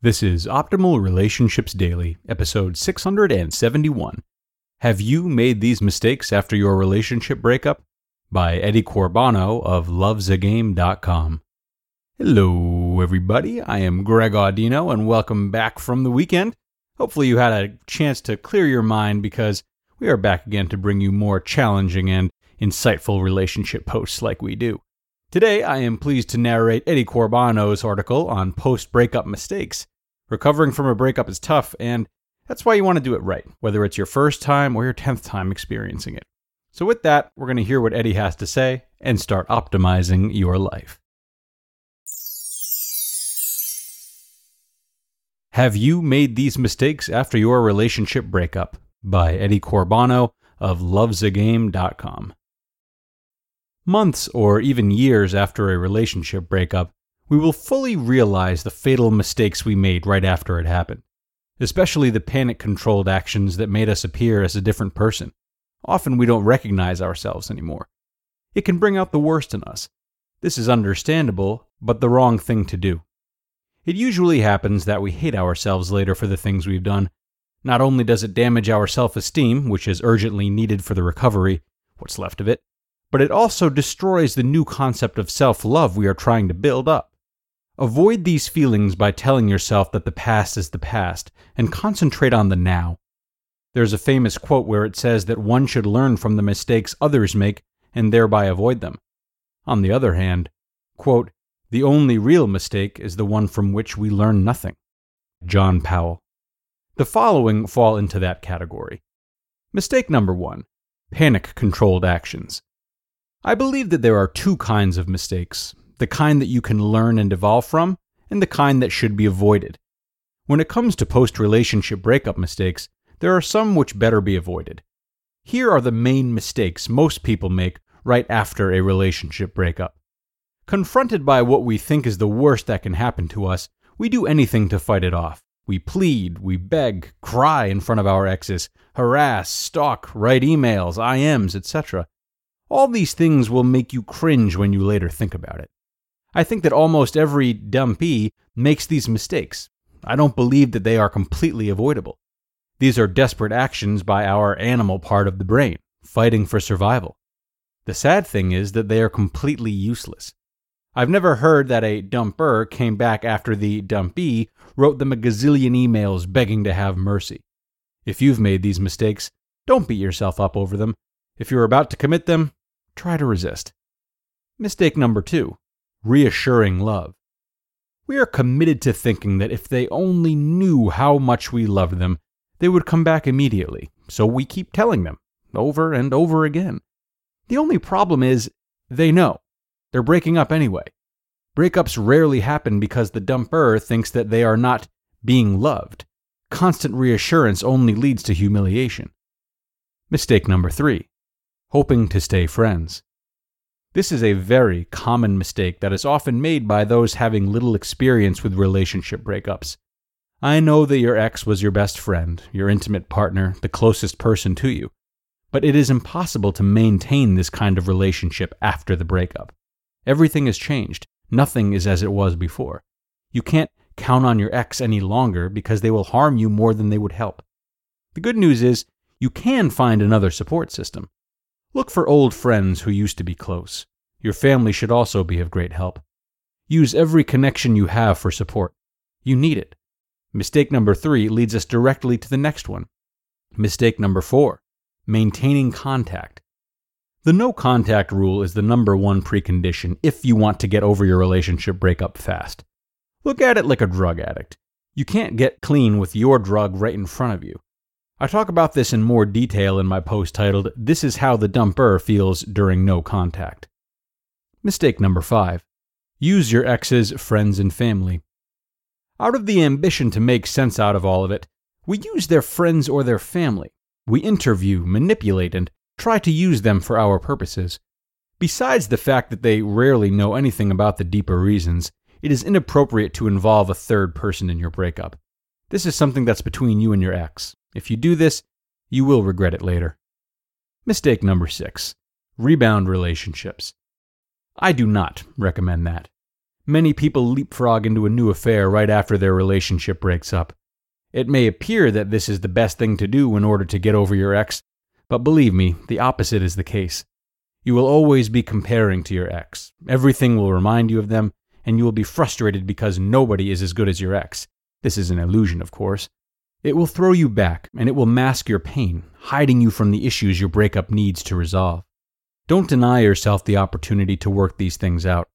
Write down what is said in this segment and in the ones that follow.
This is Optimal Relationships Daily, episode 671. Have you made these mistakes after your relationship breakup? By Eddie Corbano of lovesagame.com. Hello, everybody. I am Greg Audino, and welcome back from the weekend. Hopefully, you had a chance to clear your mind because we are back again to bring you more challenging and insightful relationship posts like we do. Today, I am pleased to narrate Eddie Corbano's article on post breakup mistakes. Recovering from a breakup is tough, and that's why you want to do it right, whether it's your first time or your 10th time experiencing it. So, with that, we're going to hear what Eddie has to say and start optimizing your life. Have you made these mistakes after your relationship breakup? By Eddie Corbano of lovesagame.com. Months or even years after a relationship breakup, we will fully realize the fatal mistakes we made right after it happened, especially the panic controlled actions that made us appear as a different person. Often we don't recognize ourselves anymore. It can bring out the worst in us. This is understandable, but the wrong thing to do. It usually happens that we hate ourselves later for the things we've done. Not only does it damage our self esteem, which is urgently needed for the recovery, what's left of it, but it also destroys the new concept of self love we are trying to build up. Avoid these feelings by telling yourself that the past is the past and concentrate on the now. There's a famous quote where it says that one should learn from the mistakes others make and thereby avoid them. On the other hand, quote, the only real mistake is the one from which we learn nothing. John Powell. The following fall into that category. Mistake number one panic controlled actions. I believe that there are two kinds of mistakes the kind that you can learn and evolve from, and the kind that should be avoided. When it comes to post relationship breakup mistakes, there are some which better be avoided. Here are the main mistakes most people make right after a relationship breakup. Confronted by what we think is the worst that can happen to us, we do anything to fight it off. We plead, we beg, cry in front of our exes, harass, stalk, write emails, IMs, etc. All these things will make you cringe when you later think about it. I think that almost every dumpee makes these mistakes. I don't believe that they are completely avoidable. These are desperate actions by our animal part of the brain, fighting for survival. The sad thing is that they are completely useless. I've never heard that a dumper came back after the dumpee wrote them a gazillion emails begging to have mercy. If you've made these mistakes, don't beat yourself up over them. If you're about to commit them, try to resist. Mistake number two reassuring love. We are committed to thinking that if they only knew how much we loved them, they would come back immediately, so we keep telling them over and over again. The only problem is they know. They're breaking up anyway. Breakups rarely happen because the dumper thinks that they are not being loved. Constant reassurance only leads to humiliation. Mistake number three hoping to stay friends. This is a very common mistake that is often made by those having little experience with relationship breakups. I know that your ex was your best friend, your intimate partner, the closest person to you, but it is impossible to maintain this kind of relationship after the breakup. Everything has changed. Nothing is as it was before. You can't count on your ex any longer because they will harm you more than they would help. The good news is you can find another support system. Look for old friends who used to be close. Your family should also be of great help. Use every connection you have for support. You need it. Mistake number three leads us directly to the next one. Mistake number four maintaining contact. The no contact rule is the number one precondition if you want to get over your relationship breakup fast. Look at it like a drug addict. You can't get clean with your drug right in front of you. I talk about this in more detail in my post titled, This is How the Dumper Feels During No Contact. Mistake number five use your ex's friends and family. Out of the ambition to make sense out of all of it, we use their friends or their family. We interview, manipulate, and try to use them for our purposes. Besides the fact that they rarely know anything about the deeper reasons, it is inappropriate to involve a third person in your breakup. This is something that's between you and your ex. If you do this, you will regret it later. Mistake number six rebound relationships. I do not recommend that. Many people leapfrog into a new affair right after their relationship breaks up. It may appear that this is the best thing to do in order to get over your ex, but believe me, the opposite is the case. You will always be comparing to your ex. Everything will remind you of them, and you will be frustrated because nobody is as good as your ex. This is an illusion, of course. It will throw you back, and it will mask your pain, hiding you from the issues your breakup needs to resolve. Don't deny yourself the opportunity to work these things out.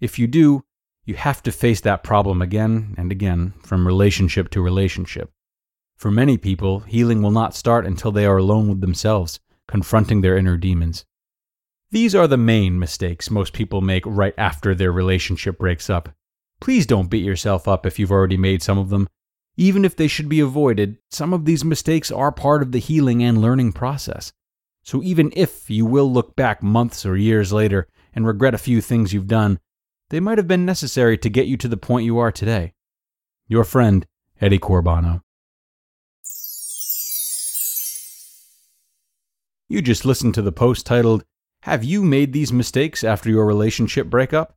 If you do, you have to face that problem again and again from relationship to relationship. For many people, healing will not start until they are alone with themselves, confronting their inner demons. These are the main mistakes most people make right after their relationship breaks up. Please don't beat yourself up if you've already made some of them. Even if they should be avoided, some of these mistakes are part of the healing and learning process. So even if you will look back months or years later and regret a few things you've done, they might have been necessary to get you to the point you are today. Your friend, Eddie Corbano. You just listened to the post titled, Have You Made These Mistakes After Your Relationship Breakup?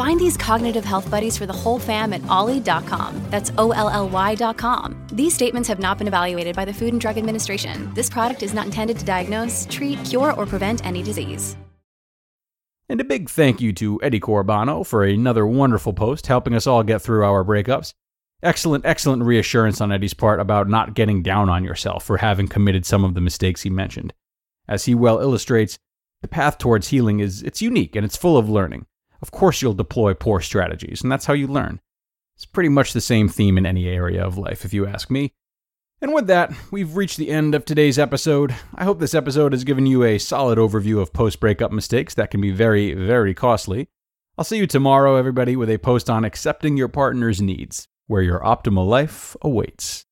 Find these cognitive health buddies for the whole fam at olly.com. That's O L L Y.com. These statements have not been evaluated by the Food and Drug Administration. This product is not intended to diagnose, treat, cure, or prevent any disease. And a big thank you to Eddie Corbano for another wonderful post helping us all get through our breakups. Excellent, excellent reassurance on Eddie's part about not getting down on yourself for having committed some of the mistakes he mentioned. As he well illustrates, the path towards healing is it's unique and it's full of learning. Of course you'll deploy poor strategies, and that's how you learn. It's pretty much the same theme in any area of life, if you ask me. And with that, we've reached the end of today's episode. I hope this episode has given you a solid overview of post breakup mistakes that can be very, very costly. I'll see you tomorrow, everybody, with a post on accepting your partner's needs, where your optimal life awaits.